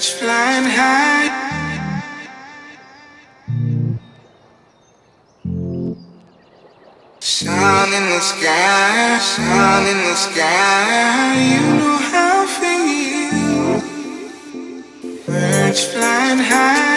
Birds flying high. Sun in the sky, sun in the sky. You know how I feel. Birds flying high.